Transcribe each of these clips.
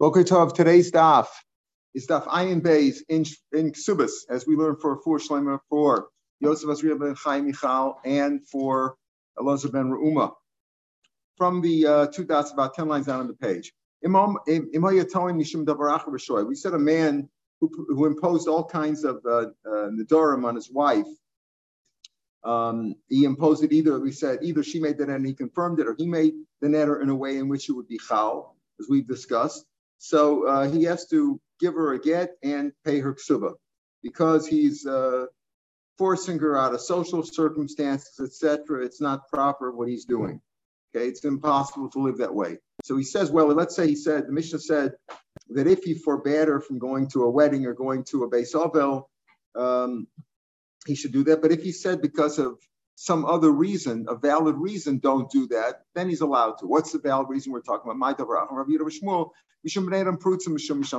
Boker Tov, today's daf is daf Ayin Beis in, in Ksubas, as we learned for four Shlemer for Yosef Azriel ben Chaim Michal and for Elazar ben Reuma. From the uh, two dots, about 10 lines down on the page. We said a man who, who imposed all kinds of uh, uh, Nidorim on his wife. Um, he imposed it either, we said, either she made the net and he confirmed it, or he made the netter in a way in which it would be chal, as we've discussed. So uh, he has to give her a get and pay her ksuba because he's uh, forcing her out of social circumstances, etc. It's not proper what he's doing. Okay, it's impossible to live that way. So he says, well, let's say he said, the Mishnah said that if he forbade her from going to a wedding or going to a Beis Ovel, um, he should do that. But if he said because of some other reason, a valid reason, don't do that, then he's allowed to. What's the valid reason we're talking about?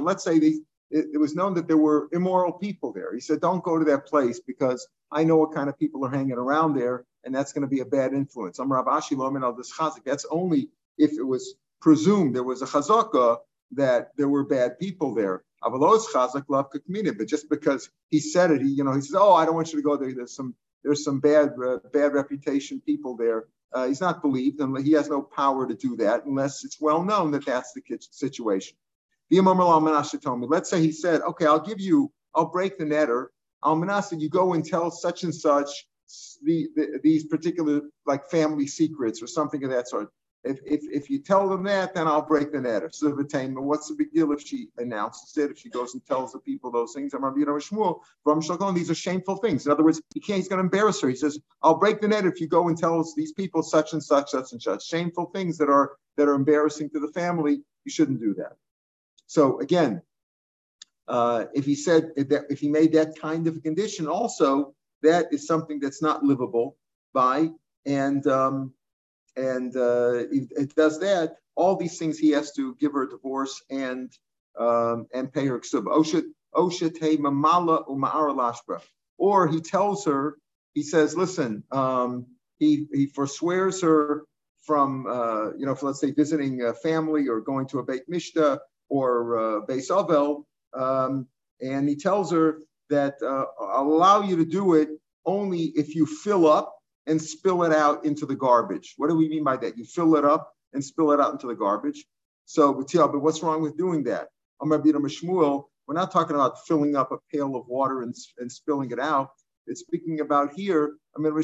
Let's say they, it, it, was known that there were immoral people there. He said, don't go to that place because I know what kind of people are hanging around there, and that's going to be a bad influence. That's only if it was presumed there was a chazaka that there were bad people there. But just because he said it, he, you know, he says, "Oh, I don't want you to go there. There's some there's some bad uh, bad reputation people there. Uh, he's not believed, and he has no power to do that unless it's well known that that's the situation. The Imam al-Manasha told me, let's say he said, "Okay, I'll give you, I'll break the netter. Almanasa, you go and tell such and such the, the, these particular like family secrets or something of that sort." If, if, if you tell them that, then I'll break the net. The attainment, what's the big deal if she announces it, if she goes and tells the people those things? I'm you know Shmuel from Shalom. These are shameful things. In other words, he can't, he's going to embarrass her. He says, I'll break the net if you go and tell these people such and such, such and such. Shameful things that are that are embarrassing to the family. You shouldn't do that. So again, uh, if he said that if he made that kind of a condition, also that is something that's not livable by and um, and uh, it, it, does that, all these things he has to give her a divorce and um, and pay her ksub. mamala ksuba. Or he tells her, he says, listen, um, he he forswears her from uh, you know, let's say visiting a family or going to a Beit Mishta or uh, Beis Avel, um, and he tells her that uh, I'll allow you to do it only if you fill up and spill it out into the garbage. What do we mean by that? You fill it up and spill it out into the garbage. So, but what's wrong with doing that? We're not talking about filling up a pail of water and, and spilling it out. It's speaking about here. I mean, We're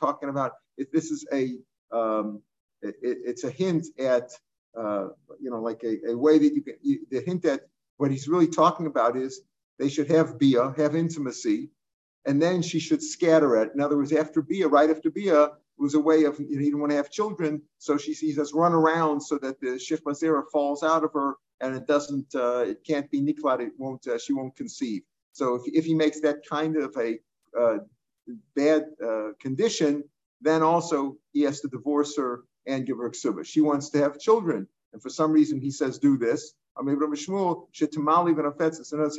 talking about if this is a um, it, it's a hint at uh, you know like a, a way that you can the hint at what he's really talking about is they should have bia, have intimacy, and then she should scatter it. In other words, after Bia, right after Bia, was a way of you know, he didn't want to have children, so she sees us run around so that the Shif Mazera falls out of her and it doesn't, uh, it can't be niklat, it won't, uh, she won't conceive. So if, if he makes that kind of a uh, bad uh, condition, then also he has to divorce her and give her ksuba. She wants to have children, and for some reason he says do this. So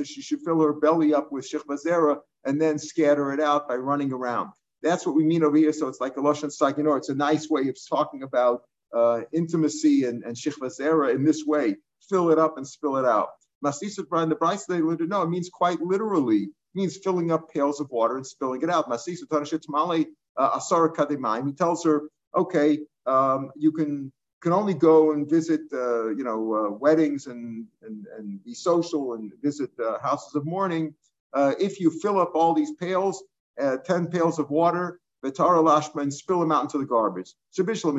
she should fill her belly up with shich bazera and then scatter it out by running around. That's what we mean over here. So it's like a lashon saginor. It's a nice way of talking about uh, intimacy and, and Shechbazera in this way. Fill it up and spill it out. Masisa Brian the Bryce they learned know it means quite literally. It means filling up pails of water and spilling it out. Masisa Tanashet Tamale uh, Asara Kademaim. He tells her, okay, um, you can can only go and visit, uh, you know, uh, weddings and, and, and be social and visit uh, houses of mourning. Uh, if you fill up all these pails, uh, 10 pails of water, Vitara Lashma, and spill them out into the garbage. According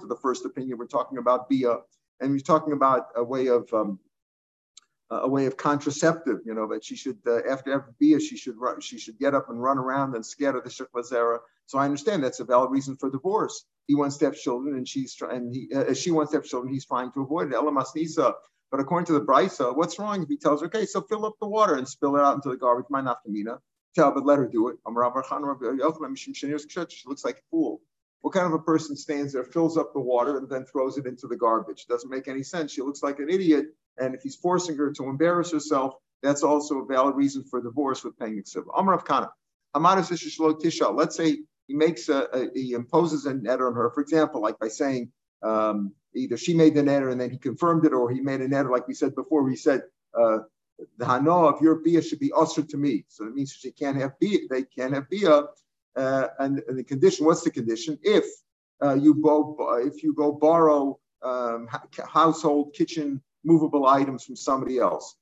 to the first opinion, we're talking about Bia, and we're talking about a way of um, a way of contraceptive, you know, that she should, uh, after every bia, she should run, she should get up and run around and scatter the shikvazera. So I understand that's a valid reason for divorce. He wants to have children, and she's trying and he, uh, she wants to have children. He's trying to avoid it. Elamas nisa. But according to the brisa, what's wrong if he tells her, okay, so fill up the water and spill it out into the garbage? My nafkamina. Tell, but let her do it. She looks like a fool. What kind of a person stands there, fills up the water, and then throws it into the garbage? Doesn't make any sense. She looks like an idiot and if he's forcing her to embarrass herself, that's also a valid reason for divorce with paying exib. Amar of Kana. Let's say he makes a, a, he imposes a net on her, for example, like by saying, um, either she made the neder and then he confirmed it, or he made a neder, like we said before, he said, uh, the hano of your bia should be ushered to me. So it means she can't have bia, they can't have bia. Uh, and, and, the condition, what's the condition? If uh, you go, if you go borrow um, household kitchen movable items from somebody else,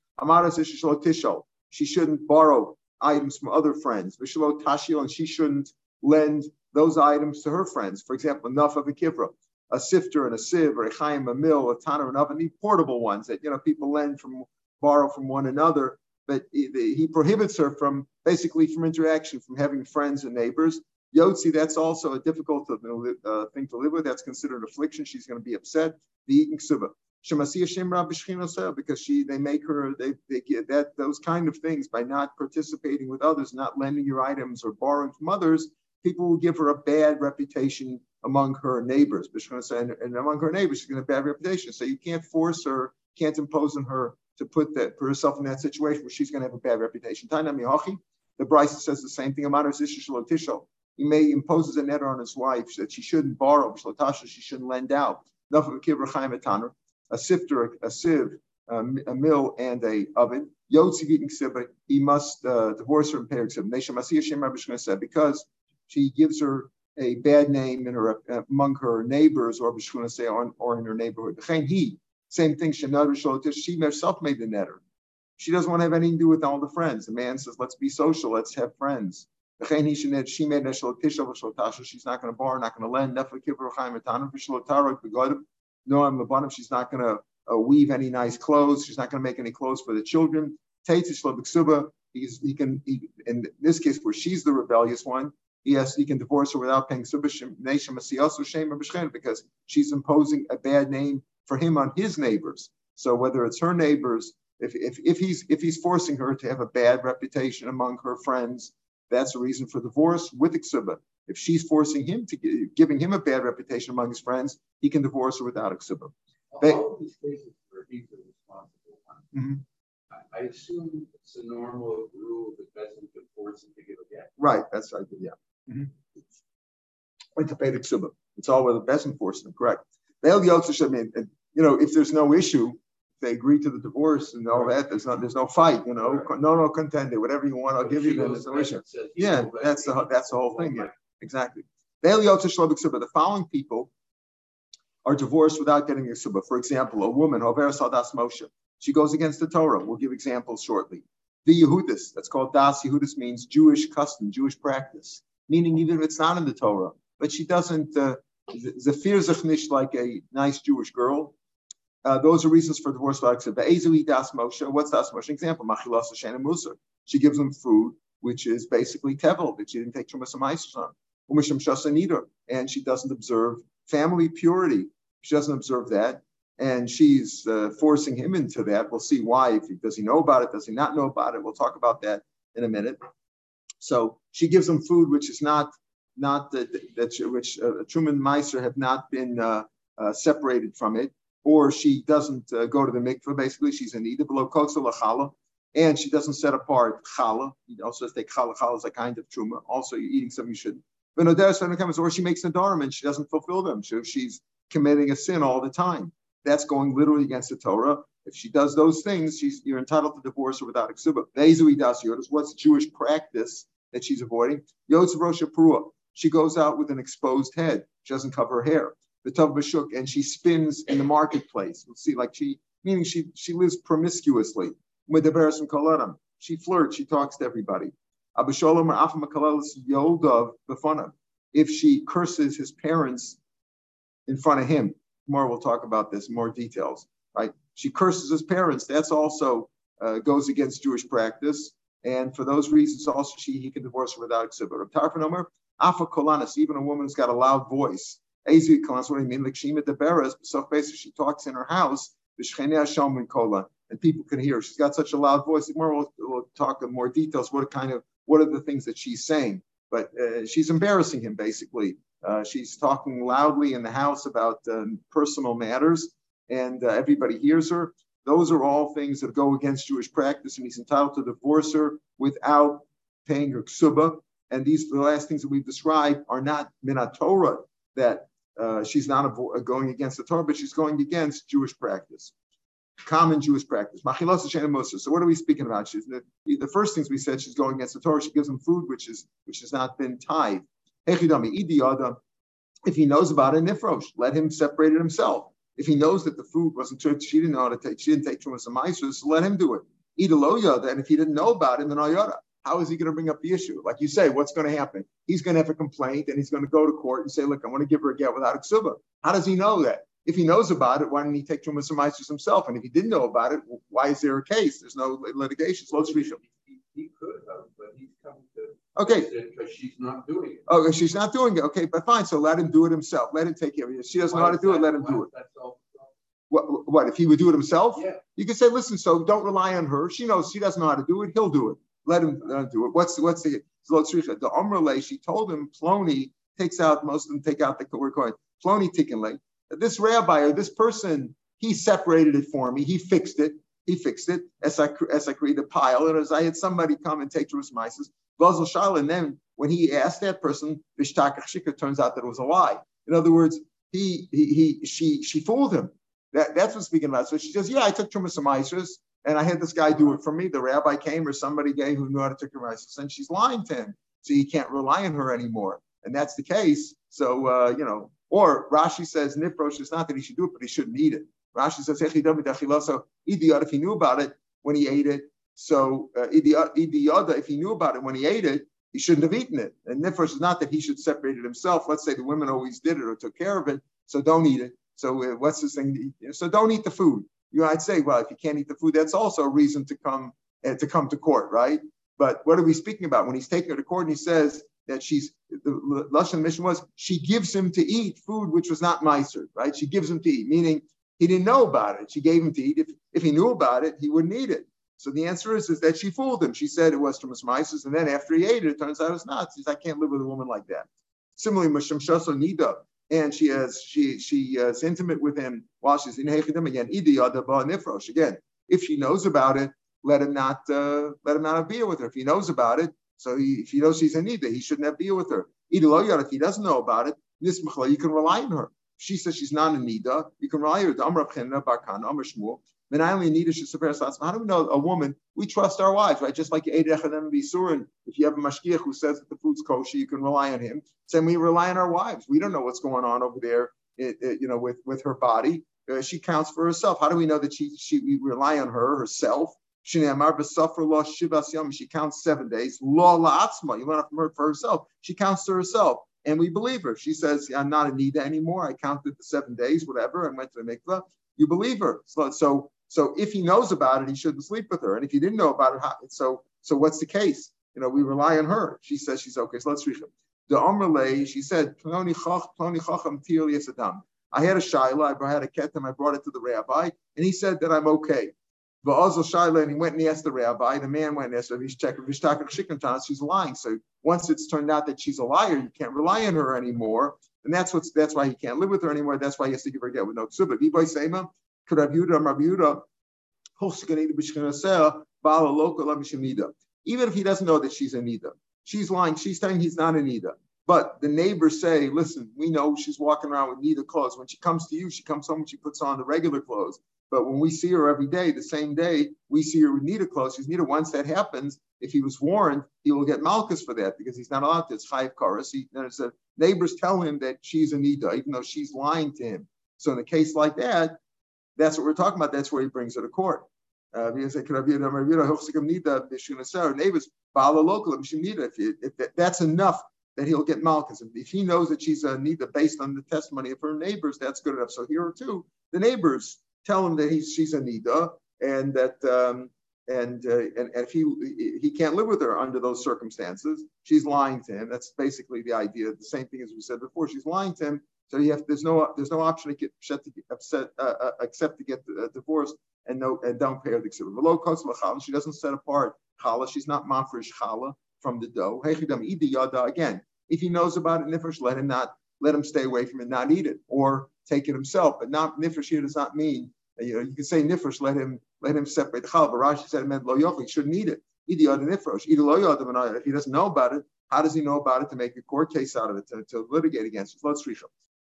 she shouldn't borrow items from other friends. And she shouldn't lend those items to her friends. For example, enough of a kivra, a sifter and a sieve, or a chaim, a mill, a tanner, and oven, the portable ones that you know people lend from borrow from one another. But he, he prohibits her from basically from interaction, from having friends and neighbors. Yotzi, that's also a difficult uh, thing to live with. That's considered affliction. She's going to be upset. The eating suba. Because she, they make her, they, they get that those kind of things by not participating with others, not lending your items or borrowing from others. People will give her a bad reputation among her neighbors. And, and among her neighbors, she's going to have a bad reputation. So you can't force her, can't impose on her to put that put herself in that situation where she's going to have a bad reputation. The Bryce says the same thing. He may imposes a net on his wife that she shouldn't borrow, she shouldn't lend out. Sifter, a sieve, a mill, and a oven. He must uh, divorce her and pay her said because she gives her a bad name in her among her neighbors or or in her neighborhood. He same thing. She herself made the netter. She doesn't want to have anything to do with all the friends. The man says, "Let's be social. Let's have friends." She's not going to borrow, not going to lend. No, I'm the bottom. She's not going to uh, weave any nice clothes. She's not going to make any clothes for the children. He's, he can, he, in this case, where she's the rebellious one, yes, he can divorce her without paying subhesam nation also shame because she's imposing a bad name for him on his neighbors. So whether it's her neighbors, if, if, if he's if he's forcing her to have a bad reputation among her friends, that's a reason for divorce with exhibit. If she's forcing him to give, giving him a bad reputation among his friends, he can divorce her without exhibit. All of these cases where he's the responsible one, mm-hmm. I, I, assume it's a normal rule that doesn't force him to give a get. Right, that's right. Yeah. Mm-hmm. It's all where the best enforcement, correct. They'll I mean, you know, if there's no issue, they agree to the divorce and all that. There's no there's no fight, you know. Right. No, no contender. Whatever you want, I'll give you. There's no issue. Yeah, that's the that's the whole thing. Yeah, exactly. The following people are divorced without getting a subah. For example, a woman, Hover Sadas Moshe, she goes against the Torah. We'll give examples shortly. The Yehudis, that's called Das Yehudis, means Jewish custom, Jewish practice, meaning even if it's not in the Torah, but she doesn't uh, zafir zechnish like a nice Jewish girl. Uh, those are reasons for divorce. Like said, das Moshe. What's das Moshe? Example, machilas Hashem Musa. She gives them food, which is basically tevel that she didn't take trumas on. And she doesn't observe family purity. She doesn't observe that, and she's uh, forcing him into that. We'll see why. If he, does he know about it? Does he not know about it? We'll talk about that in a minute. So she gives him food, which is not not that, that which uh, Truman Meiser have not been uh, uh, separated from it, or she doesn't uh, go to the mikveh. Basically, she's in either kotzel challah, and she doesn't set apart challah. He also says take challah. Challah is a kind of truma. Also, you're eating something you shouldn't. Or she makes a dharma and she doesn't fulfill them. So she's committing a sin all the time, that's going literally against the Torah. If she does those things, she's you're entitled to divorce her without exuba. What's Jewish practice that she's avoiding? Yotz Rosh she goes out with an exposed head. She doesn't cover her hair. The Tav Bashuk, and she spins in the marketplace. We'll see, like she, meaning she she lives promiscuously. With the She flirts, she talks to everybody. If she curses his parents in front of him, more we'll talk about this, more details, right? She curses his parents. That's also uh, goes against Jewish practice. And for those reasons, also she he can divorce her without exhibit. Tarfan Afa even a woman who's got a loud voice. Ezi kolanis, what do you mean? Like Shima Deberes, so basically she talks in her house, and people can hear. She's got such a loud voice. More we'll, we'll talk in more details. What kind of what are the things that she's saying? But uh, she's embarrassing him basically. Uh, she's talking loudly in the house about um, personal matters, and uh, everybody hears her. Those are all things that go against Jewish practice, and he's entitled to divorce her without paying her ksuba and these the last things that we've described are not minat Torah that uh, she's not going against the Torah, but she's going against Jewish practice, common Jewish practice. So what are we speaking about? She's the, the first things we said she's going against the Torah. She gives him food which is which has not been tied. If he knows about it, nifrosh, let him separate it himself. If he knows that the food wasn't she didn't know how to take, she didn't take trumas and so let him do it. Eat a lo and if he didn't know about it, then ayada. How is he going to bring up the issue? Like you say, what's going to happen? He's going to have a complaint and he's going to go to court and say, look, I want to give her a get without a ksuba. How does he know that? If he knows about it, why didn't he take trumas and himself? And if he didn't know about it, why is there a case? There's no litigation. So let's he, he could have, but he's coming to Okay. Because she's not doing it. Okay, she's not doing it. Okay, but fine. So let him do it himself. Let him take care of it. If she doesn't know how to do it, let him do it. What, what if he would do it himself? Yeah. You could say, listen, so don't rely on her. She knows she doesn't know how to do it. He'll do it. Let him uh, do it. What's what's the the Umrale? She told him Plony takes out most of them take out the word coin. Plony Tikkenle. This rabbi or this person, he separated it for me. He fixed it. He fixed it as I as I created a pile. And as I had somebody come and take Jerusalem mices, and then when he asked that person, Vishtakach turns out that it was a lie. In other words, he, he, he she, she fooled him. That, that's what's speaking about. So she says, yeah, I took Trumas and I had this guy do it for me. The rabbi came or somebody gave who knew how to take Trumas and she's lying to him. So you can't rely on her anymore. And that's the case. So, uh, you know, or Rashi says, Nifrosh is not that he should do it, but he shouldn't eat it. Rashi says, so if he knew about it when he ate it, so uh, if he knew about it when he ate it, he shouldn't have eaten it. And nifrosh is not that he should separate it himself. Let's say the women always did it or took care of it, so don't eat it. So uh, what's this thing? So don't eat the food. You know, I'd say, well, if you can't eat the food, that's also a reason to come uh, to come to court, right? But what are we speaking about when he's taking her to court and he says that she's the lashon mission was she gives him to eat food which was not miser, right? She gives him to eat, meaning he didn't know about it. She gave him to eat. If, if he knew about it, he wouldn't eat it. So the answer is, is that she fooled him. She said it was from his Mises, and then after he ate it, it turns out it's not. She says, I can't live with a woman like that. Similarly, Masham Shaso Nida, and she has she she is intimate with him while she's in Hechidim again. Nifrosh again. If she knows about it, let him not uh, let him not beer with her. If he knows about it, so he, if he knows she's a Nida, he shouldn't have beer with her. If he doesn't know about it, this you can rely on her. She says she's not a Nida. You can rely on her. Amr Barkan, Amr Shmuel. Then I only need a How do we know a woman? We trust our wives, right? Just like Eid Echadem Bisurin. If you have a mashgiach who says that the food's kosher, you can rely on him. Same we rely on our wives. We don't know what's going on over there, you know, with, with her body. Uh, she counts for herself. How do we know that she she we rely on her herself? She counts seven days. Law la'atzma. You learn from her for herself. She counts to herself. And we believe her. She says, I'm not a nida anymore. I counted the seven days, whatever, and went to the mikvah. You believe her. So, so so if he knows about it, he shouldn't sleep with her. And if he didn't know about it, how, so so what's the case? You know, we rely on her. She says she's okay. So let's read it. The Amrle, she said, Ploni chacham adam. I had a shaila, I had a ketem, I brought it to the rabbi, and he said that I'm okay. Va'azal shaila, and he went and he asked the rabbi. The man went and asked her, she's lying. So once it's turned out that she's a liar, you can't rely on her anymore. And that's what's that's why he can't live with her anymore. That's why he has to give her get with no ksuba. Even if he doesn't know that she's a nida, she's lying. She's saying he's not a nida. But the neighbors say, listen, we know she's walking around with nida clothes. When she comes to you, she comes home and she puts on the regular clothes. But when we see her every day, the same day, we see her with nida clothes. She's nida. Once that happens, if he was warned, he will get malchus for that because he's not allowed to. It's chayiv karas. He, neighbors tell him that she's a nida, even though she's lying to him. So in a case like that, that's what we're talking about. That's where he brings her to court. Uh, neighbors local if, that, that's enough that he'll get malchus. If he knows that she's a nida based on the testimony of her neighbors, that's good enough. So here too, the neighbors tell him that he's she's a nida and that um, and, uh, and and if he he can't live with her under those circumstances, she's lying to him. That's basically the idea. The same thing as we said before. She's lying to him. So you have there's no there's no option to get to get upset uh, uh, except to get uh, divorced and no and don't pay her the ksubah. Below chala, she doesn't set apart chala. She's not mafresh chala from the dough. Again, if he knows about it, nifresh, let him not let him stay away from it, not eat it, or take it himself. But not nifresh here does not mean you know you can say nifresh, let him let him separate the chala. But Rashi said it meant lo he shouldn't eat it. If he doesn't know about it, how does he know about it to make a court case out of it to, to litigate against it? Let's read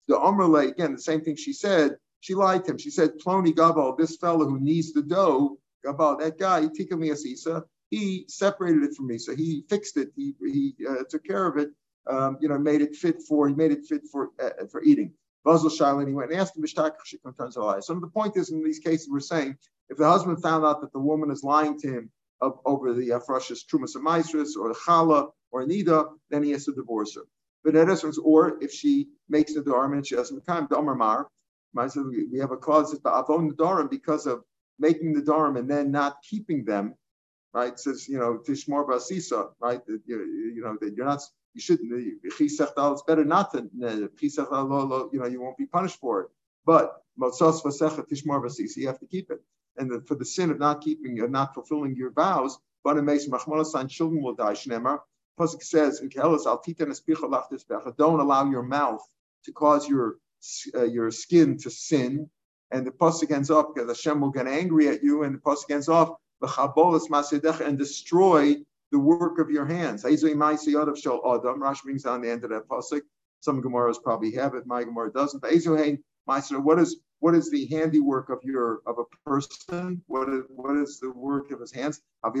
The Omerle, again, the same thing she said. She lied to him. She said, Ploni Gabal, this fellow who needs the dough, Gabal, that guy, Tikami Asisa, he separated it from me. So he fixed it. He, he uh, took care of it. Um, you know, made it fit for, he made it fit for uh, for eating. Basel Shailin, he went and asked him, So the point is, in these cases, we're saying if the husband found out that the woman is lying to him of, over the uh, Afrashis Trumas and Maestris or the Chala or Nida, then he has to divorce her. But in essence, or if she makes the Dharam and she doesn't come, Damar Mar, we have a clause that Avon the Dharam because of making the Dharam and then not keeping them, right? Says, you know, Tishmor Basisa, right? You know, that you're not you shouldn't. It's better not to. You know, you won't be punished for it. But motzos vasecha tishmar vasisi, you have to keep it. And the, for the sin of not keeping, of not fulfilling your vows, children will die. Shnemar. Pasuk says in Kehelis, Al titan Don't allow your mouth to cause your uh, your skin to sin. And the pasuk ends up because Hashem will get angry at you, and the pasuk ends off and destroy the work of your hands. Rashi brings down the end of that pasuk. Some Gemaras probably have it. My Gemara doesn't. But what is what is the handiwork of your of a person? What is what is the work of his hands? So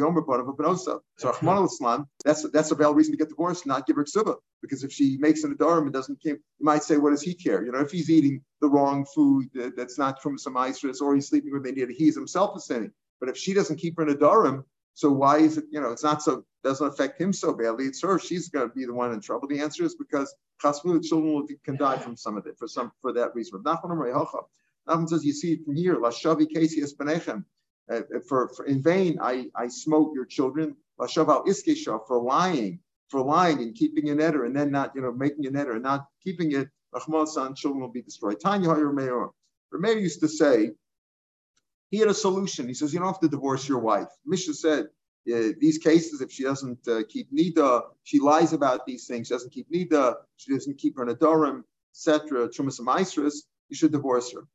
that's that's a valid reason to get divorced, not give her ksuba. Because if she makes an adorim and doesn't keep, you might say, what does he care? You know, if he's eating the wrong food that's not from some isis or he's sleeping with Indian, he's himself a sinning. But if she doesn't keep her in adorim, so why is it, you know, it's not so, doesn't affect him so badly. It's her, she's going to be the one in trouble. The answer is because chasmu, children will, can die from some of it, for some, for that reason. Nachman says, you see it from here, Lashavi Casey Espanechem. Uh, for, for in vain I, I smote your children, for lying, for lying and keeping a netter and then not, you know, making a netter and not keeping it, Rahman children will be destroyed. Tanya Rameir used to say, he had a solution. He says, you don't have to divorce your wife. Mishnah said, these cases, if she doesn't uh, keep nida, she lies about these things. She doesn't keep nida. She doesn't keep her adorim, etc. Trumas and You should divorce her.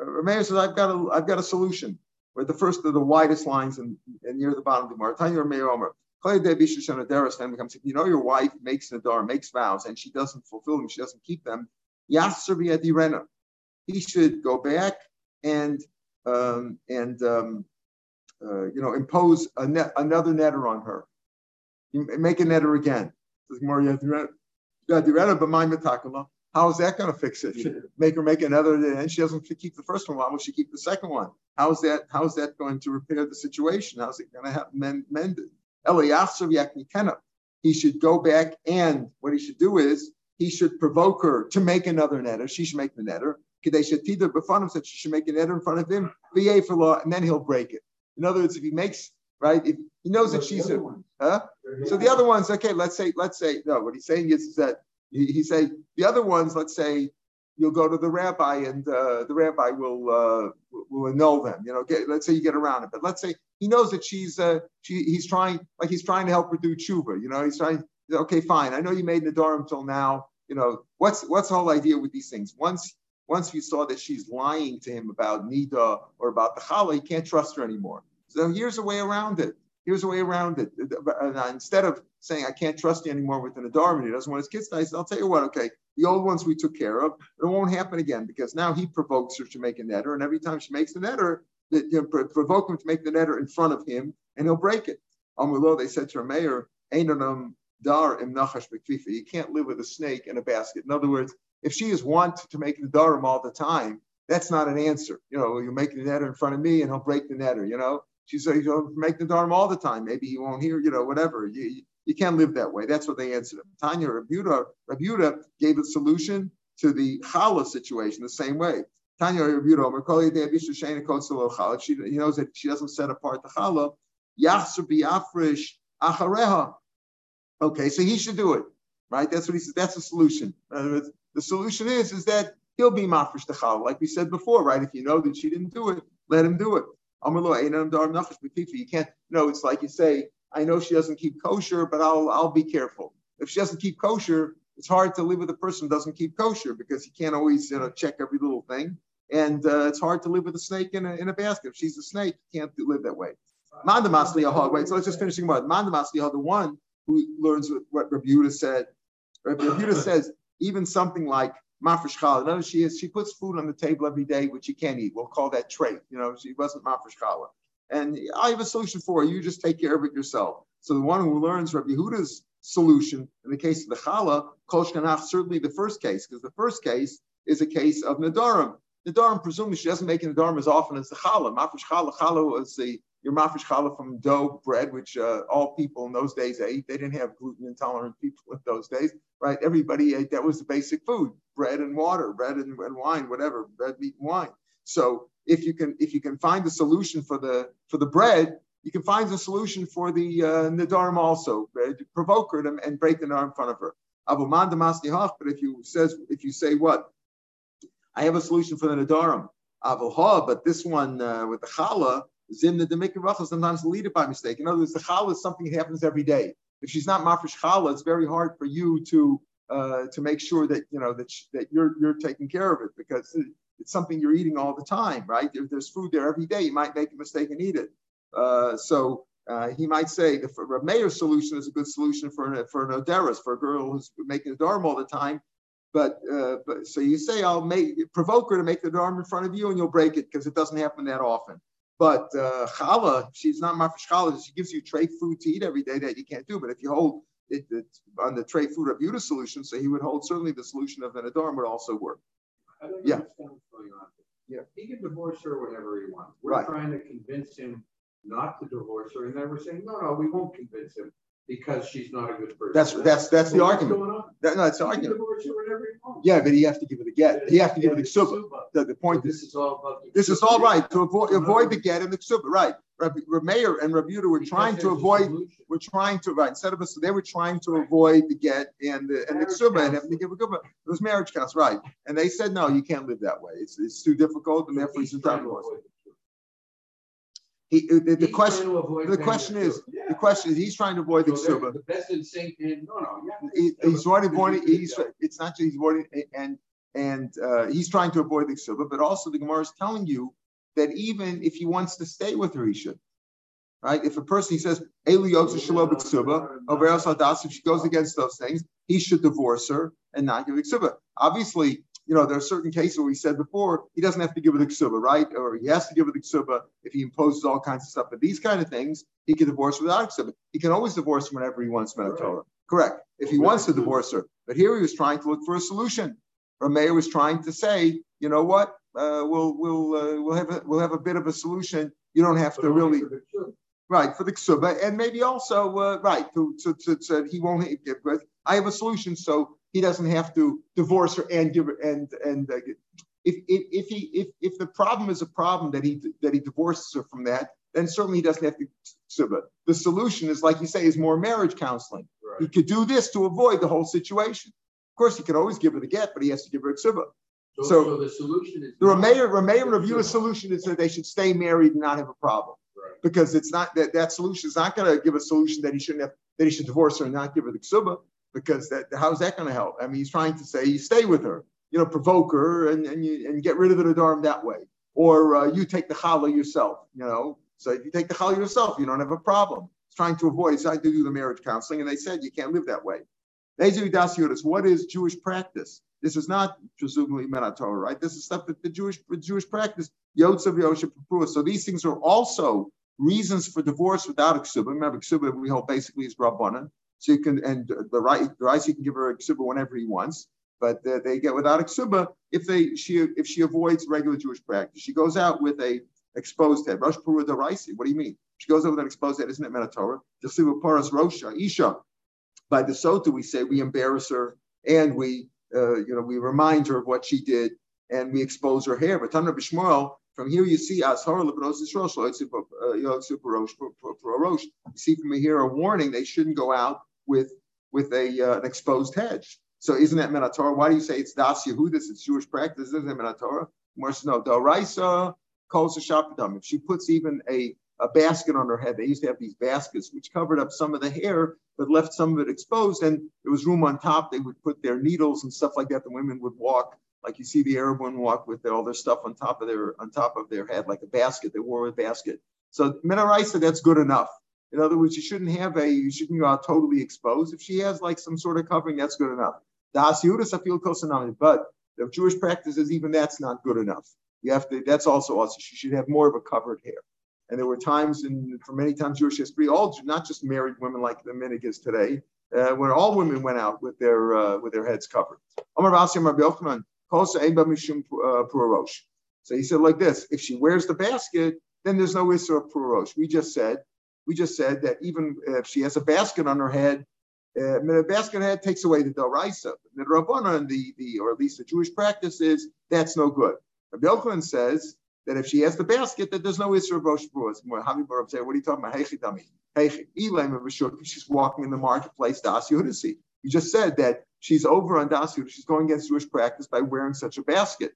Uh, Rameir says, I've got a, I've got a solution. We're the first of the widest lines and, near the bottom of the Gemara. Rameir Omer. You know your wife makes nadar, makes vows, and she doesn't fulfill them, she doesn't keep them. He should go back and um, and um, uh, you know impose net, another netter on her. You make a netter again. How is that going to fix it? Make her make another, and she doesn't keep the first one. Why will she keep the second one? How is that? How is that going to repair the situation? How's it going to have mend, mended? He should go back and what he should do is he should provoke her to make another netter. She should make the netter. Kadesh Bafanim said she should make an eder in front of him, VA for law, and then he'll break it. In other words, if he makes right, if he knows that she's a huh? So the other ones, okay, let's say, let's say, no, what he's saying is, is that he, he say the other ones, let's say you'll go to the rabbi and uh, the rabbi will uh, will annul them. You know, get, let's say you get around it, but let's say he knows that she's uh, she he's trying like he's trying to help her do tshuva. You know, he's trying. Okay, fine. I know you made Nadar until now. You know, what's what's the whole idea with these things? Once once you saw that she's lying to him about Nida or about the Chala, he can't trust her anymore. So here's a way around it. Here's a way around it. Instead of saying, I can't trust you anymore with an Adarman, he doesn't want his kids die, I'll tell you what, okay, the old ones we took care of, it won't happen again because now he provokes her to make a netter, and every time she makes the netter, you know, provoke him to make the netter in front of him, and he'll break it. Amulo, they said to her mayor, um dar im nachash You can't live with a snake in a basket. In other words, if she is want to make the darim all the time, that's not an answer. You know, you make the netter in front of me and he'll break the netter, you know. She said, you know, make the darim all the time. Maybe he won't hear, you know, whatever. You, you can't live that way. That's what they answered him. Tanya Rabuda, Rabuda gave a solution to the challah situation the same way. Tanya Rabuda, she he knows that she doesn't set apart the challah. Yachser biafrish achareha. Okay, so he should do it, right? That's what he says. That's the solution. The solution is, is that he'll be mafresh techal, like we said before, right? If you know that she didn't do it, let him do it. You can't, know, it's like you say, I know she doesn't keep kosher, but I'll I'll be careful. If she doesn't keep kosher, it's hard to live with a person who doesn't keep kosher because you can't always you know check every little thing. And uh, it's hard to live with a snake in a, in a basket. If she's a snake, you can't live that way. Mandamasli Wait, so let's just finish the Mandamasli the one who learns what Rabbi Yehuda said. Rabbi Yehuda says even something like mafresh challah. No, she is. She puts food on the table every day, which she can't eat. We'll call that trait. You know, she wasn't mafresh. And I have a solution for you. You just take care of it yourself. So the one who learns Rabbi Huda's solution in the case of the challah, kol certainly the first case, because the first case is a case of nadarim. Nadarim, presumably, she doesn't make nadarim as often as the challah. Mafresh challah, was the your mafresh challah from dough bread, which uh, all people in those days ate. They didn't have gluten intolerant people in those days, right? Everybody ate that was the basic food: bread and water, bread and, and wine, whatever, bread, meat, and wine. So if you can if you can find the solution for the for the bread, you can find the solution for the uh, also. Uh, provoke her and, and break the nar in front of her. But if you says if you say what, I have a solution for the nadarim. But this one uh, with the challah Zim the Rachel sometimes lead it by mistake. In other words, the challah is something that happens every day. If she's not mafresh challah, it's very hard for you to uh, to make sure that you know that that you're you're taking care of it because it's something you're eating all the time, right? If there's food there every day, you might make a mistake and eat it. Uh, so uh, he might say the Rav solution is a good solution for for an oderis, for a girl who's making a dorm all the time. But, uh, but so you say I'll make provoke her to make the dorm in front of you, and you'll break it because it doesn't happen that often. But uh, challah, she's not mafresh challah. She gives you tray food to eat every day that you can't do. But if you hold it, it on the tray food of Yuta solution, so he would hold certainly the solution of an adorn would also work. yeah. Yeah. He can divorce her whenever he wants. We're right. trying to convince him not to divorce her, and then we're saying, no, no, we won't convince him because she's not a good person. That's that's that's the argument. That, no, that's the argument. Yeah, but he has to give it a get. He has to give it a ksuba. The, the point is, this is all about this is all right to avoid avoid the get and the ksuba. Right. Rabbi Meir and Yudah were trying to avoid. We're trying to right instead of us. They were trying to avoid the get and the and the ksuba and having to give a ksuba. It was marriage counts, right? And they said no, you can't live that way. It's it's too difficult, and therefore entitled to he, the, the question, the question is, yeah. the question is, he's trying to avoid the so The best instinct is no, no. He, he's already avoiding. He's it's not just he's avoiding, and and uh, he's trying to avoid the ksuba, but also the Gemara is telling you that even if he wants to stay with her, he should. Right? If a person he says Eliyotza Shalom Ksuba, over if she goes against those things, he should divorce her and not give ksuba. Obviously, you know, there are certain cases where we said before, he doesn't have to give it the ksuba, right? Or he has to give it the ksuba if he imposes all kinds of stuff. But these kind of things, he can divorce without ksuba. He can always divorce whenever he wants Torah. Right. Correct. If he wants to divorce her. But here he was trying to look for a solution. Rameir was trying to say, you know what? Uh, we'll we'll uh, we'll have a, we'll have a bit of a solution. You don't have to really. Right for the ksuba, and maybe also uh, right to, to, to, to, he won't give. I have a solution, so he doesn't have to divorce her and give her and and uh, if, if if he if if the problem is a problem that he that he divorces her from that, then certainly he doesn't have to. So, but the solution is, like you say, is more marriage counseling. Right. He could do this to avoid the whole situation. Of course, he could always give her the get, but he has to give her a ksiba. So, so, so, the solution is the Rameir Rameir review a solution is that they should stay married and not have a problem. Right. Because it's not that that solution is not going to give a solution that he shouldn't have that he should divorce her and not give her the ksuba because that how's that going to help? I mean, he's trying to say you stay with her, you know, provoke her and and you and get rid of the nadarim that way, or uh, you take the challah yourself, you know. So if you take the challah yourself, you don't have a problem. He's trying to avoid. He's trying to do the marriage counseling, and they said you can't live that way. What is Jewish practice? This is not presumably Torah, right? This is stuff that the Jewish the Jewish practice. Yotzav Yosha So these things are also reasons for divorce without a ksuba. Remember, ksuba we hold basically is rabbanan. So you can, and the right, the right, you can give her a ksuba whenever he wants, but uh, they get without a ksuba if they, she, if she avoids regular Jewish practice. She goes out with a exposed head. Rosh Pura Raisi. What do you mean? She goes out with an exposed head. Isn't it Metatorah? Jasiva Paras Rosha, Isha. By the Sota, we say we embarrass her and we, uh, you know, we remind her of what she did and we expose her hair. But Tanra Bishmuel, from here you see Ashar Lebrosis Rosh, You see from here a warning they shouldn't go out with with a uh, an exposed hedge. So isn't that Minatorah? Why do you say it's Das Yehudis? It's Jewish practice. Isn't it Minatorah? More no. Doraisa calls a shapadam. If she puts even a a basket on her head. They used to have these baskets which covered up some of the hair, but left some of it exposed. And there was room on top. They would put their needles and stuff like that. The women would walk, like you see the Arab women walk with all their stuff on top of their on top of their head, like a basket. They wore a basket. So Minaraisa, that's good enough. In other words, you shouldn't have a, you shouldn't go out totally exposed. If she has like some sort of covering, that's good enough. Kosanami. But The Jewish practice is even that's not good enough. You have to. That's also also. She should have more of a covered hair. And there were times in, for many times, Jewish history, all not just married women like the minig is today, uh, when all women went out with their uh, with their heads covered. Uh, so he said like this: if she wears the basket, then there's no issue of purosh. We just said, we just said that even if she has a basket on her head, uh, the basket head takes away the doraisa. The rabbanon, the the or at least the Jewish practice is that's no good. Rabbi Yochanan says that if she has the basket, that there's no issue of rosh what are you talking about? She's walking in the marketplace. Das Yehudasi. You just said that she's over on Das She's going against Jewish practice by wearing such a basket.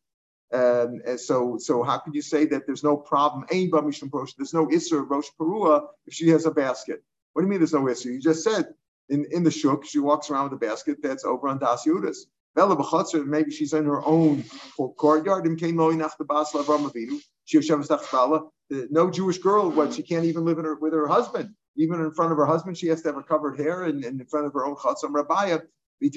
Um, and so, so how could you say that there's no problem? There's no Isser Rosh Perua if she has a basket. What do you mean there's no Isser? You just said in, in the Shuk, she walks around with a basket that's over on Das Yudas. Maybe she's in her own courtyard. No Jewish girl, what she can't even live her, with her husband. Even in front of her husband, she has to have a covered hair, and, and in front of her own chatzam rabaya. You're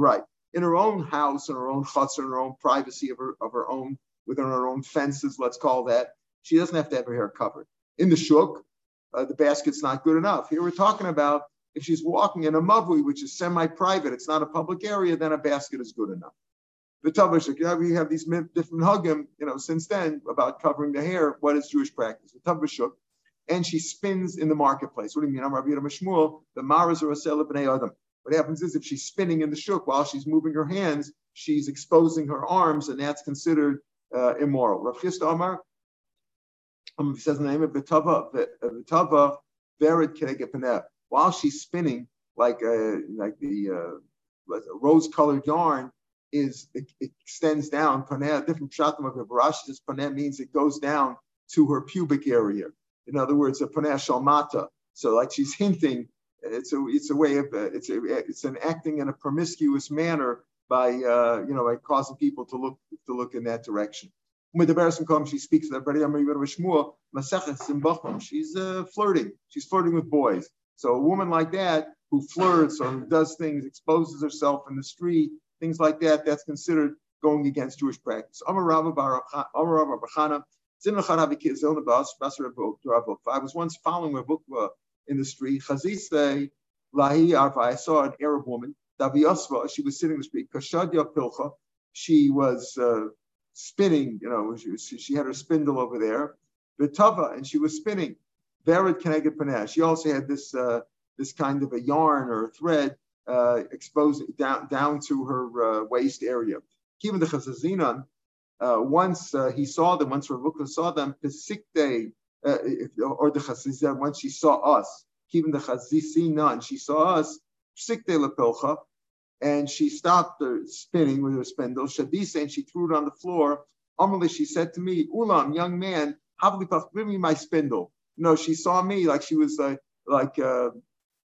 right. In her own house, in her own chutzah, in her own privacy of her of her own, within her own fences, let's call that. She doesn't have to have her hair covered. In the shuk, uh, the basket's not good enough. Here we're talking about if she's walking in a mavui, which is semi-private, it's not a public area, then a basket is good enough. The Tavashik, yeah, we have these different hugim, you know, since then about covering the hair. What is Jewish practice? The Tavashuk, and she spins in the marketplace. What do you mean? I'm Rabbi Mashmuel, the Maras Asela B'nei Adam. What happens is if she's spinning in the shuk while she's moving her hands, she's exposing her arms, and that's considered uh, immoral. Rav Chisda Amar, um, says the name of Vitava, Vitava, Vered while she's spinning, like uh, like the uh, rose-colored yarn is it, it extends down. Paneh, different shatim of barash. This paneh means it goes down to her pubic area. In other words, a paneh shalmata. So like she's hinting. It's a it's a way of uh, it's a, it's an acting in a promiscuous manner by uh, you know by causing people to look to look in that direction. She speaks everybody. She's uh, flirting. She's flirting with boys. So a woman like that who flirts or does things, exposes herself in the street, things like that, that's considered going against Jewish practice. I was once following a book uh, in the street. I saw an Arab woman. She was sitting in the street. She was uh, spinning, you know, she, was, she had her spindle over there. and she was spinning. Vered Keneged Paneh. She also had this uh, this kind of a yarn or a thread uh, exposed down down to her uh, waist area. Even the Chazazinan, uh, once uh, he saw them, once Ravukva saw them, Pesikte, uh, or the Chazizan, when she saw us, even the Chazizinan, she saw us, Lepilcha, and she stopped spinning with her spindle. Shadisa, and she threw it on the floor. Amalí, she said to me, Ulam, young man, give me my spindle you know, she saw me like she was uh, like uh,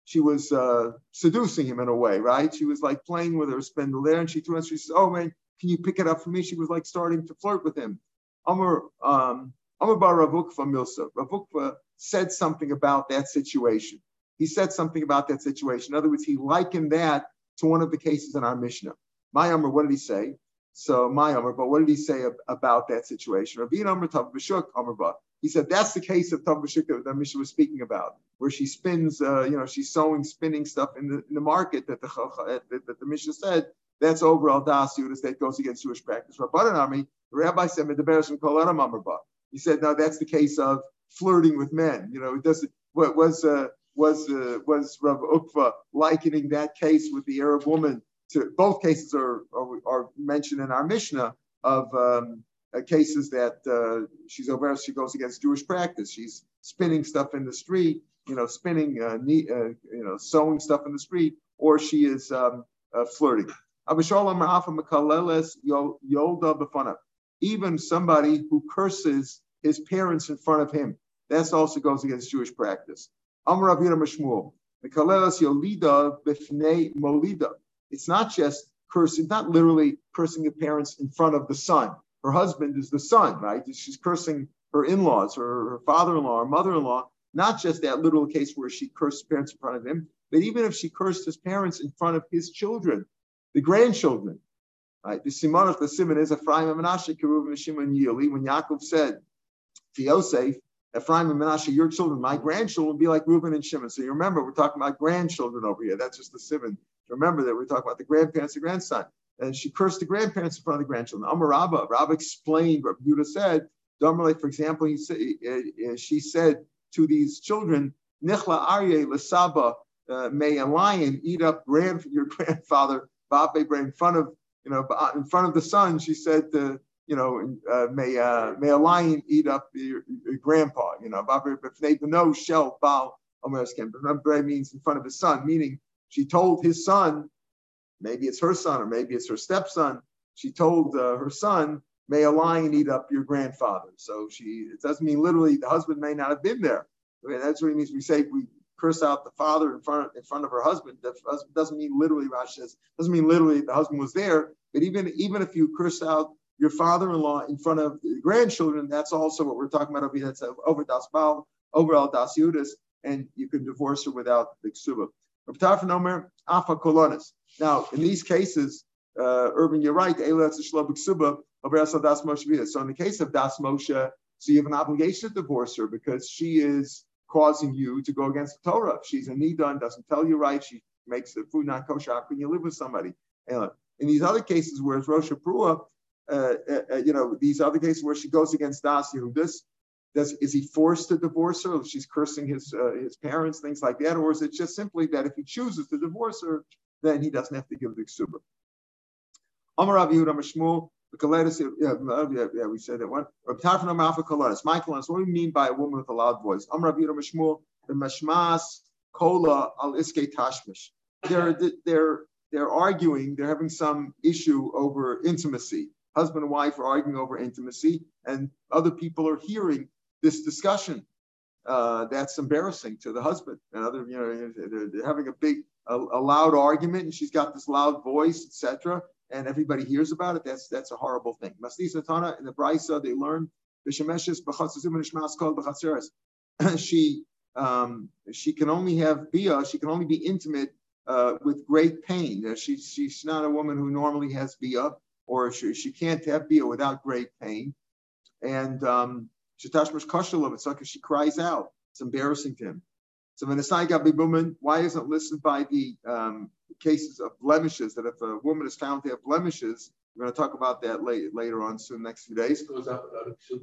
she was uh, seducing him in a way, right? She was like playing with her spindle there, and she threw it. She says, "Oh man, can you pick it up for me?" She was like starting to flirt with him. Amr um, Amr Bar Ravukva Milsa. Ravukva said something about that situation. He said something about that situation. In other words, he likened that to one of the cases in our Mishnah. My Amr, what did he say? So my Amr, but what did he say about that situation? Rabbi Amr Tav B'Shuk Amr he said that's the case of Tav that Mishnah was speaking about, where she spins, uh, you know, she's sewing, spinning stuff in the in the market that the that, that the Mishnah said that's overall das that goes against Jewish practice. Rabbanan army, the rabbi said He said no, that's the case of flirting with men. You know, it doesn't. What was uh, was uh, was Rav Ukva likening that case with the Arab woman to both cases are are, are mentioned in our Mishnah of. Um, uh, cases that uh, she's over, she goes against Jewish practice. She's spinning stuff in the street, you know, spinning, uh, ne- uh, you know, sewing stuff in the street, or she is um, uh, flirting. Even somebody who curses his parents in front of him, that also goes against Jewish practice. It's not just cursing, not literally cursing the parents in front of the son her husband is the son, right? She's cursing her in-laws, her, her father-in-law, her mother-in-law, not just that literal case where she cursed parents in front of him, but even if she cursed his parents in front of his children, the grandchildren. Right? The Simon of the Simon is Ephraim and Menashe, Keruv and Shimon Yili. When Yaakov said to Yosef, Ephraim and Menashe, your children, my grandchildren, will be like Reuben and Shimon. So you remember, we're talking about grandchildren over here. That's just the Simon. Remember that we're talking about the grandparents, the grandson. And she cursed the grandparents in front of the grandchildren. Amar Rabba, Rabba explained what Buddha said. Domerle, for example, he said, uh, she said to these children, Nichla Arye Lasaba, uh, may a lion eat up grand, your grandfather, Babe, in front of, you know, in front of the sun. She said, uh, you know, uh, may uh, may a lion eat up your, your grandpa, you know, know shell. But means in front of his son, meaning she told his son, maybe it's her son or maybe it's her stepson, she told uh, her son, may a lion eat up your grandfather. So she, it doesn't mean literally the husband may not have been there. I mean, that's what it means. We say we curse out the father in front in front of her husband. Doesn't mean literally. Rashi says doesn't mean literally the husband was there. But even even if you curse out your father-in-law in front of the grandchildren, that's also what we're talking about over. That's over das bal, over al das yudas, and you can divorce her without the ksuba. Now, in these cases, uh, Urban, you're right. So in the case of Das Moshe, so you have an obligation to divorce her because she is causing you to go against the Torah. She's a nidan, doesn't tell you right, she makes the food not kosher. Can you live with somebody? in these other cases, whereas Rosh Prua, uh, uh, you know, these other cases where she goes against Das who does Does is he forced to divorce her? She's cursing his uh, his parents, things like that, or is it just simply that if he chooses to divorce her, then he doesn't have to give the ksuba? Amar Rav Yehuda Mashmul, yeah, yeah, we said that one. Rav Tarfon Malfa Kolaris. Michael, what do we mean by a woman with a loud voice? Amar Yehuda Mashmul, the Mashmas Kola al Iske Tashmish. They're they're they're arguing. They're having some issue over intimacy. Husband and wife are arguing over intimacy, and other people are hearing this discussion. Uh, that's embarrassing to the husband and other. You know, they're, they're having a big, a, a, loud argument, and she's got this loud voice, etc and everybody hears about it, that's that's a horrible thing. Maslis Natana in the Brisa, they learn she um, she can only have bia, she can only be intimate uh, with great pain. Uh, she, she's not a woman who normally has bia, or she, she can't have bia without great pain. And um, she cries out. It's embarrassing to him. So when the woman, why isn't listed by the um, cases of blemishes? That if a woman is found to have blemishes, we're going to talk about that later, later on soon, next few days. Goes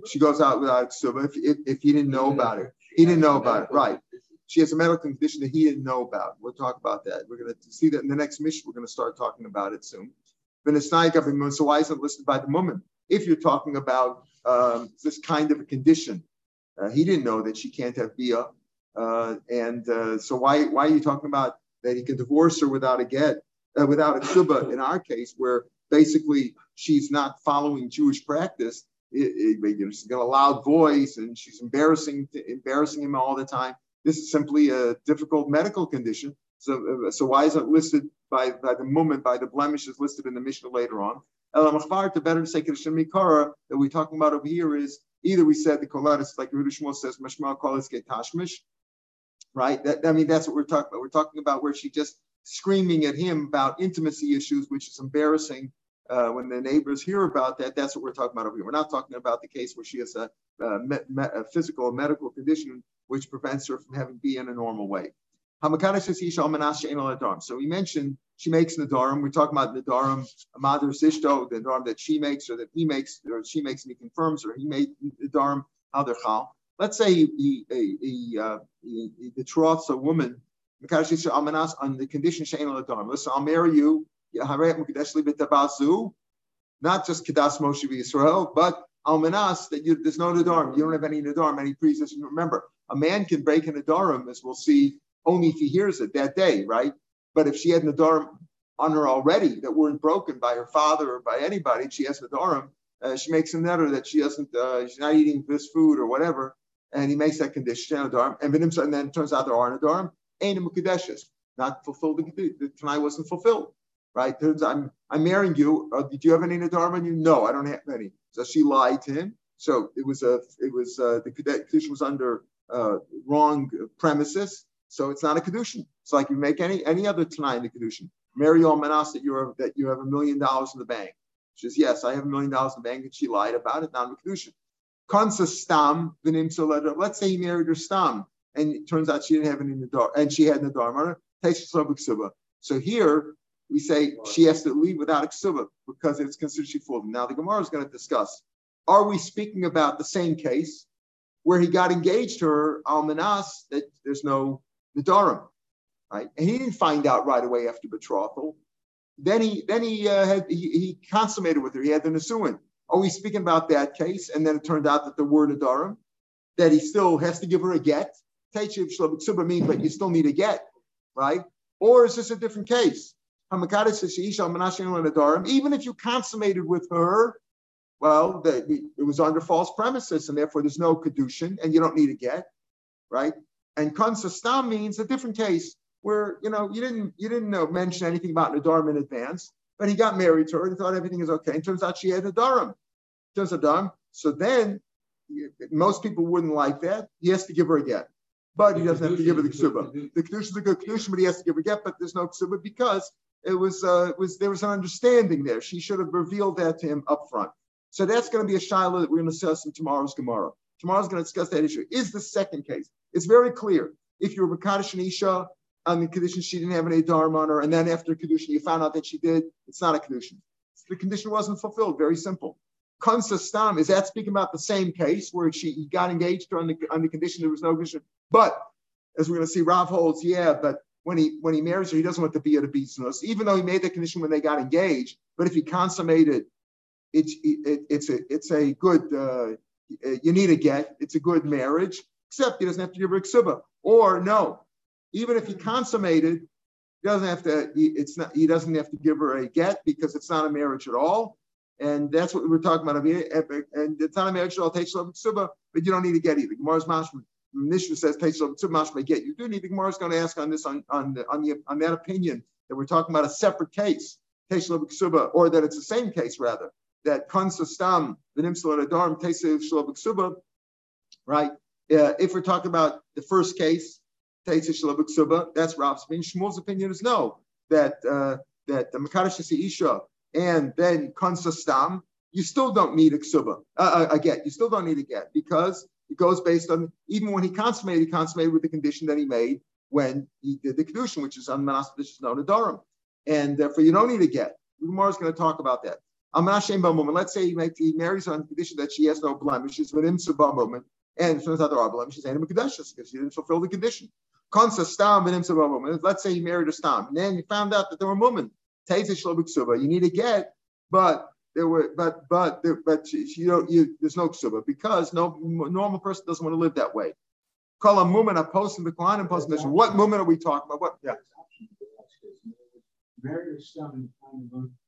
she goes out without ksuba. If, if, if he didn't know about it, he didn't know about it, right? She has a medical condition that he didn't know about. We'll talk about that. We're going to see that in the next mission. We're going to start talking about it soon. So why isn't listed by the woman? If you're talking about um, this kind of a condition, uh, he didn't know that she can't have bia uh, and uh, so why why are you talking about that he can divorce her without a get, uh, without a ksuba in our case, where basically she's not following Jewish practice. It, it, she's got a loud voice and she's embarrassing embarrassing him all the time. This is simply a difficult medical condition. So, uh, so why is it listed by, by the moment, by the blemishes listed in the Mishnah later on? The better say that we're talking about over here is either we said the kolaris, like Rudy Shmuel says, mashmal get tashmish, right? That, I mean, that's what we're talking about. We're talking about where she just screaming at him about intimacy issues, which is embarrassing uh, when the neighbors hear about that. That's what we're talking about over here. We're not talking about the case where she has a, a, me, a physical, medical condition which prevents her from having be in a normal way. So we mentioned she makes nadarim. We're talking about nadarim, mother sishto, the nadarim that she makes or that he makes, or she makes and he confirms, or he made nadarim, how they're chal. Let's say he, he, he, uh, he, he betroths a woman on the condition shein al Listen, I'll marry you. Not just kedas Moshe Yisrael, but almanas that you, there's no nadarim. You don't have any nadarim, any pre-existing. Remember, a man can break an nadarim, as we'll see, only if he hears it that day, right? But if she had nadarim on her already that weren't broken by her father or by anybody, she has nadarim. Uh, she makes a netter that she doesn't, uh, she's not eating this food or whatever and he makes that condition Adarm, and and then it turns out there are Adarm, ain't a Mukadeshis, not fulfilled. The, the Tanai wasn't fulfilled, right? Turns I'm I'm marrying you. Uh, did you have any Nadarm on you? No, I don't have any. So she lied to him. So it was a it was uh, the condition was under uh, wrong premises. So it's not a kedushin. It's like you make any any other tanai in the kedushin. Mary Almanas that you're that you have a million dollars in the bank. She says, Yes, I have a million dollars in the bank, and she lied about it, non-Kedushin. Kansa stam Let's say he married her stam, and it turns out she didn't have any nadar, and she had nadar her. So here we say she has to leave without a ksuba because it's considered she fooled him. Now the Gemara is going to discuss: Are we speaking about the same case where he got engaged to her almanas that there's no nadarim, right? And he didn't find out right away after betrothal. Then he then he uh, had he, he, consummated with her. He had the nisuin. Are we speaking about that case? And then it turned out that were nadarim, that he still has to give her a get. Techiv mean, but you still need a get, right? Or is this a different case? Even if you consummated with her, well, the, it was under false premises, and therefore there's no kedushin, and you don't need a get, right? And konsastam means a different case where you know you didn't you didn't know, mention anything about nadarim in advance, but he got married to her and thought everything is okay. And turns out she had nadarim. Turns out So then most people wouldn't like that. He has to give her a get, but he doesn't have to give her the ksuba. The kedusha is a good kedusha, but he has to give her a get. But there's no ksuba because it was uh, it was there was an understanding there. She should have revealed that to him up front. So that's going to be a shiloh that we're going to discuss in tomorrow's Gemara. Tomorrow's going to discuss that issue. Is the second case? It's very clear. If you're Makadish and Isha on the condition she didn't have any dharma on her, and then after condition you found out that she did, it's not a condition. The condition wasn't fulfilled. Very simple. Kansa Stam, is that speaking about the same case where she got engaged on the, on the condition there was no condition? But as we're going to see, Rav holds, yeah, but when he when he marries her, he doesn't want the bia to be sinus, even though he made the condition when they got engaged. But if he consummated, it's it, it's a it's a good uh, Uh, you need a get. It's a good marriage, except he doesn't have to give her a ksuba. Or no, even if he consummated, he doesn't have to. He, it's not. He doesn't have to give her a get because it's not a marriage at all. And that's what we were talking about. And it's not a marriage at all. Takes ksuba, but you don't need to get either. Gemara's mashma Mishnah says may get. You do need the Gemara is going to ask on this on on the, on, the, on that opinion that we're talking about a separate case, or that it's the same case rather that kansa stam v'nimsal adarm teisel right? Uh, if we're talking about the first case, teisel that's Rab's opinion. Shmuel's opinion is no that uh, that the makarish isha and then kansa stam you still don't need a ksuba, uh, a get. You still don't need a get because it goes based on even when he consummated, he consummated with the condition that he made when he did the kedushin, which is on manas which is known Adorim. And therefore, you don't need a get. Gemara is going to talk about that. Let's say he, makes, he marries on condition that she has no blemishes, but him moment, and it turns out there are blemishes, and because she didn't fulfill the condition. Let's say he married a stam, and then you found out that there were women. You need to get, but there were, but but but you know, you, there's no ksuba because no normal person doesn't want to live that way. Call a moment a post in the Quran and post. What moment are we talking about? What? Yeah.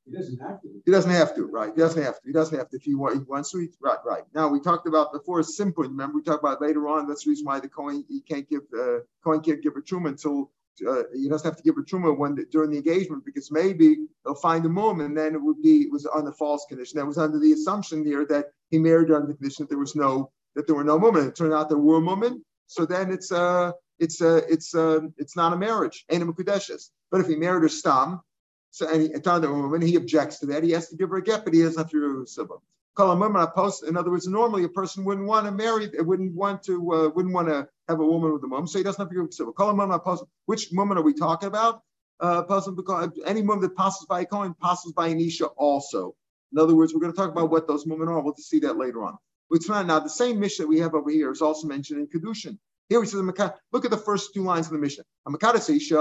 He doesn't have to. He doesn't have to, right? He doesn't have to. He doesn't have to. If he, want, he wants to, right, right. Now we talked about before simple. Remember we talked about later on. That's the reason why the coin he can't give uh, coin can't give a truma until uh, he doesn't have to give a truma when during the engagement because maybe they'll find a mum and then it would be it was on the false condition. That was under the assumption here that he married her under the condition that there was no that there were no women. It turned out there were women. So then it's uh it's uh it's uh it's not a marriage, ain't a But if he married her stam, so and he, woman, he objects to that. He has to give her a get, but he doesn't have to do a post. In other words, normally a person wouldn't want to marry, wouldn't want to, uh, wouldn't want to have a woman with a mom, so he doesn't have to give a ksiva. Which woman are we talking about? Uh, any woman that passes by a Kohen passes by an Isha also. In other words, we're going to talk about what those women are. We'll see that later on. Now the same mission we have over here is also mentioned in Kedushin. Here he says, look at the first two lines of the mission. Isha,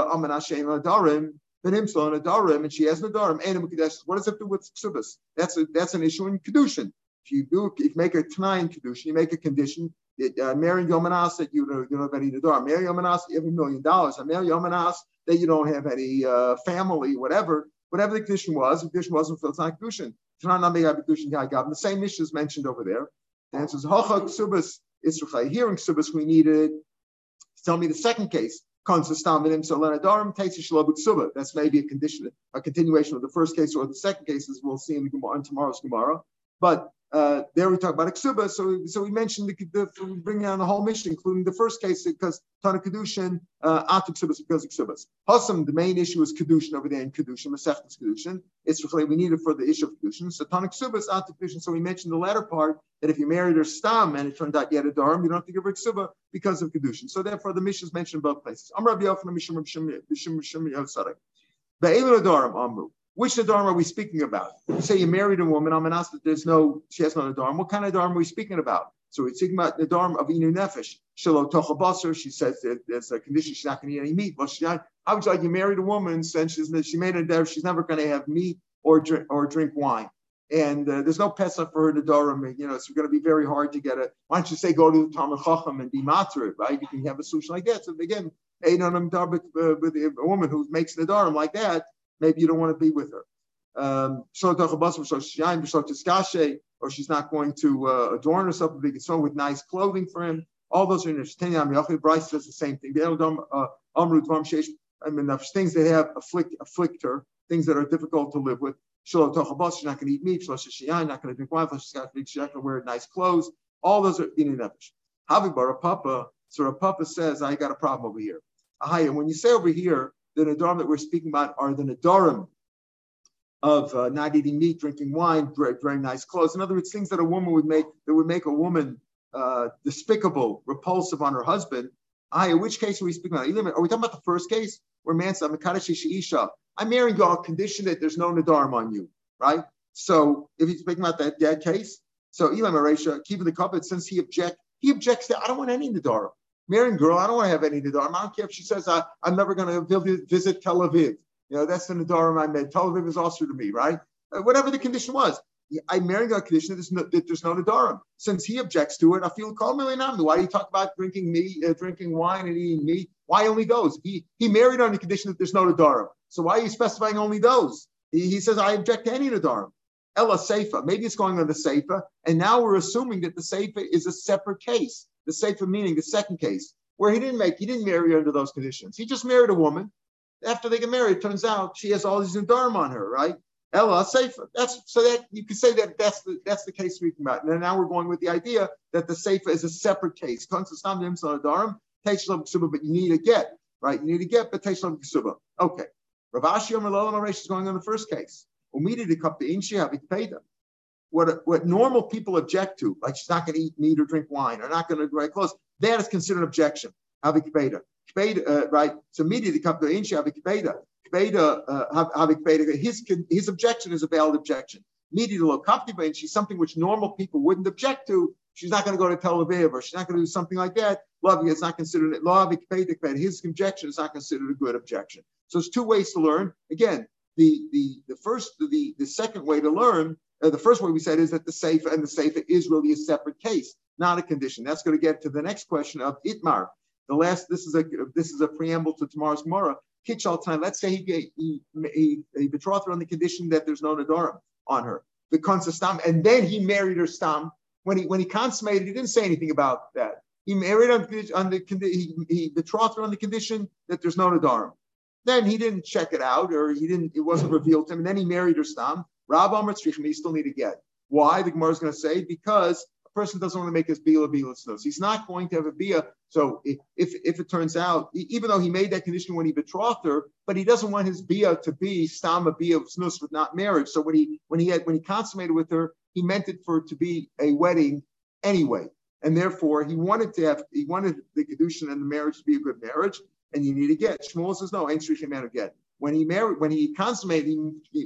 Darim, then Imsal and Adarim, and she has Nadarim, and What does it do with Ksubas? That's a, that's an issue in Kedushin. If you do, if you make a Tanai in Kedushin, you make a condition that uh, marrying Yomanas that you don't, you don't have any Nadarim. Marry Yomanas, you have a million dollars. I marry Yomanas that you don't have any uh, family, whatever. Whatever the condition was, the condition wasn't fulfilled, it's not Kedushin. The same issue is mentioned over there. The answer is Hocha Ksubas Israel. Hearing Ksubas, we needed. Tell me the second case. That's maybe a condition, a continuation of the first case or the second case, as we'll see in, the, in tomorrow's Gemara. But uh, there we talk about Ksuba. So, so we mentioned the, the we bring down the whole mission, including the first case because Tana Kedushin, uh, Atu Ksubas because of Ksubas. Hasam, the main issue is Kedushin over there in Kedushin, Masechtas Kedushin. It's really, we need it for the issue of Kedushin. So Tana Ksubas, Atu Kedushin. So we mentioned the latter part that if you married her Stam and it turned out had a Dharm, you don't have to give her Ksuba because of Kedushin. So therefore the mission is mentioned in both places. Am Rabbi Yochanan Mishum Mishum Mishum Mishum Yosarik. Be'elu Dharm Amru. Which Nadarm are we speaking about? You say you married a woman, I'm an that there's no, she has no Nadarm. What kind of Nadarm are we speaking about? So we're speaking about Nadarm of Inu Nefesh. Shalo Tocha She says that there's a condition she's not going to eat any meat. Well, she, not, how would you like you married a woman since she's, she made a Nadarm, she's never going to have meat or drink, or drink wine. And uh, there's no Pesach for her to Dorim. You know, it's going to be very hard to get a. Why don't you say go to the Talmud Chacham and be matzah, right? You can have a solution like that. So again, a with a woman who makes Nadarim like that, maybe you don't want to be with her um, or she's not going to uh, adorn herself with nice clothing for him. All those are in the Bryce does the same thing. Uh, I mean, things that have afflict, afflict her, things that are difficult to live with. She's not going to eat meat. She's not going to drink wine. She's not going to wear nice clothes. All those are in nefesh. Havibar Papa. So a Papa says, I got a problem over here. And when you say over here, the Nadarim that we're speaking about are the Nadarim of uh, not eating meat, drinking wine, wearing nice clothes. In other words, things that a woman would make that would make a woman uh, despicable, repulsive on her husband. I, in which case are we speaking about? Are we talking about the first case where man said, I'm I'm marrying you on condition that there's no nadarm on you, right? So if he's speaking about that, that case, so Elam Aresha, keeping the covenant, since he object, he objects that I don't want any nadarm. Marrying girl, I don't want to have any nadarm. I don't care if she says I, I'm never going to visit Tel Aviv. You know, that's the Nadarim I made. Tel Aviv is also to me, right? Uh, whatever the condition was. I married on condition that there's no, that Nadarim. Since he objects to it, I feel called Milanam. Why do you talk about drinking meat, uh, drinking wine and eating meat? Why only those? He he married on the condition that there's no Nadarim. So why are you specifying only those? He, he says, I object to any Nadarim. Ella Seifa. Maybe it's going on the Seifa. And now we're assuming that the Seifa is a separate case. The Seifa meaning the second case, where he didn't make, he didn't marry under those conditions. He just married a woman after they get married, turns out she has all these Nadarim on her, right? Ella Sefer. That's so that you can say that that's the that's the case speaking about. And now we're going with the idea that the Sefer is a separate case. But you need a get, right? You need a get, but Ksuba. Okay. Rav Ashi Omer is going on the first case. What, what normal people object to, like she's not going to eat meat or drink wine, or not going to wear clothes, that is considered an objection. Kbeda, uh, right? So immediately come to Inshi have Kbeda. Kbeda, have Kbeda. His his objection is a valid objection. Immediately lo kaptiva, she's something which normal people wouldn't object to. She's not going to go to Tel Aviv or she's not going to do something like that. Love is not considered it. Love His objection is not considered a good objection. So it's two ways to learn. Again, the the the first the the second way to learn. Uh, the first way we said is that the safe and the safe is really a separate case, not a condition. That's going to get to the next question of itmar. The last, this is a this is a preamble to tomorrow's Gemara. Kitchal time. Let's say he he, he, he betrothed her on the condition that there's no nadarim on her. The stam, and then he married her stam. When he when he consummated, he didn't say anything about that. He married on, on the he, he betrothed her on the condition that there's no nadarim. Then he didn't check it out, or he didn't. It wasn't revealed to him. And then he married her stam. Rab Amr He still need to get. Why? The Gemara is going to say because a person doesn't want to make his bila bila snus. He's not going to have a bia. So if, if it turns out, even though he made that condition when he betrothed her, but he doesn't want his bia to be stama bia of snus with not marriage. So when he when he had when he consummated with her, he meant it for it to be a wedding anyway, and therefore he wanted to have he wanted the kedushin and the marriage to be a good marriage. And you need to get. Shmuel says no, ain't man get. When he married, when he consummated,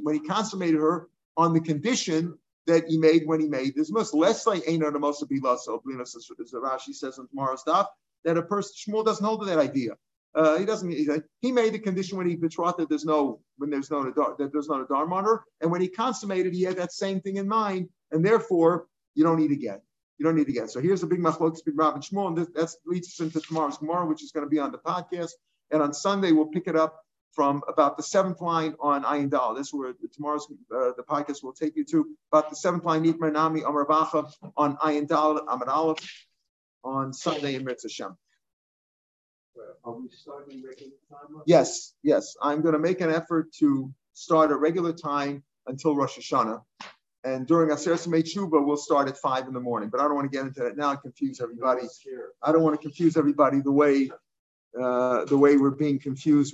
when he consummated her on the condition that he made when he made this mus. Less like ain't the most be So as Rashi says in tomorrow's stuff that a person Shmuel doesn't hold to that idea. Uh, he doesn't. He, he made the condition when he betrothed that there's no when there's no that there's not a on her, and when he consummated, he had that same thing in mind, and therefore you don't need to get. You don't need to get. So here's a big machlokes big Rav Shmuel, and that leads us into tomorrow's tomorrow, which is going to be on the podcast, and on Sunday we'll pick it up from about the seventh line on Ayin Dal. This is where tomorrow's uh, the podcast will take you to about the seventh line Nitmar Nami Amar Bacha on Ayin Dal Amar Aleph on Sunday in Mitzvah Shem. Are we starting regular time? Yes, yes. I'm going to make an effort to start a regular time until Rosh Hashanah. and during Aseret Tshuva, we'll start at five in the morning. But I don't want to get into that now and confuse everybody. I don't want to confuse everybody the way uh, the way we're being confused with.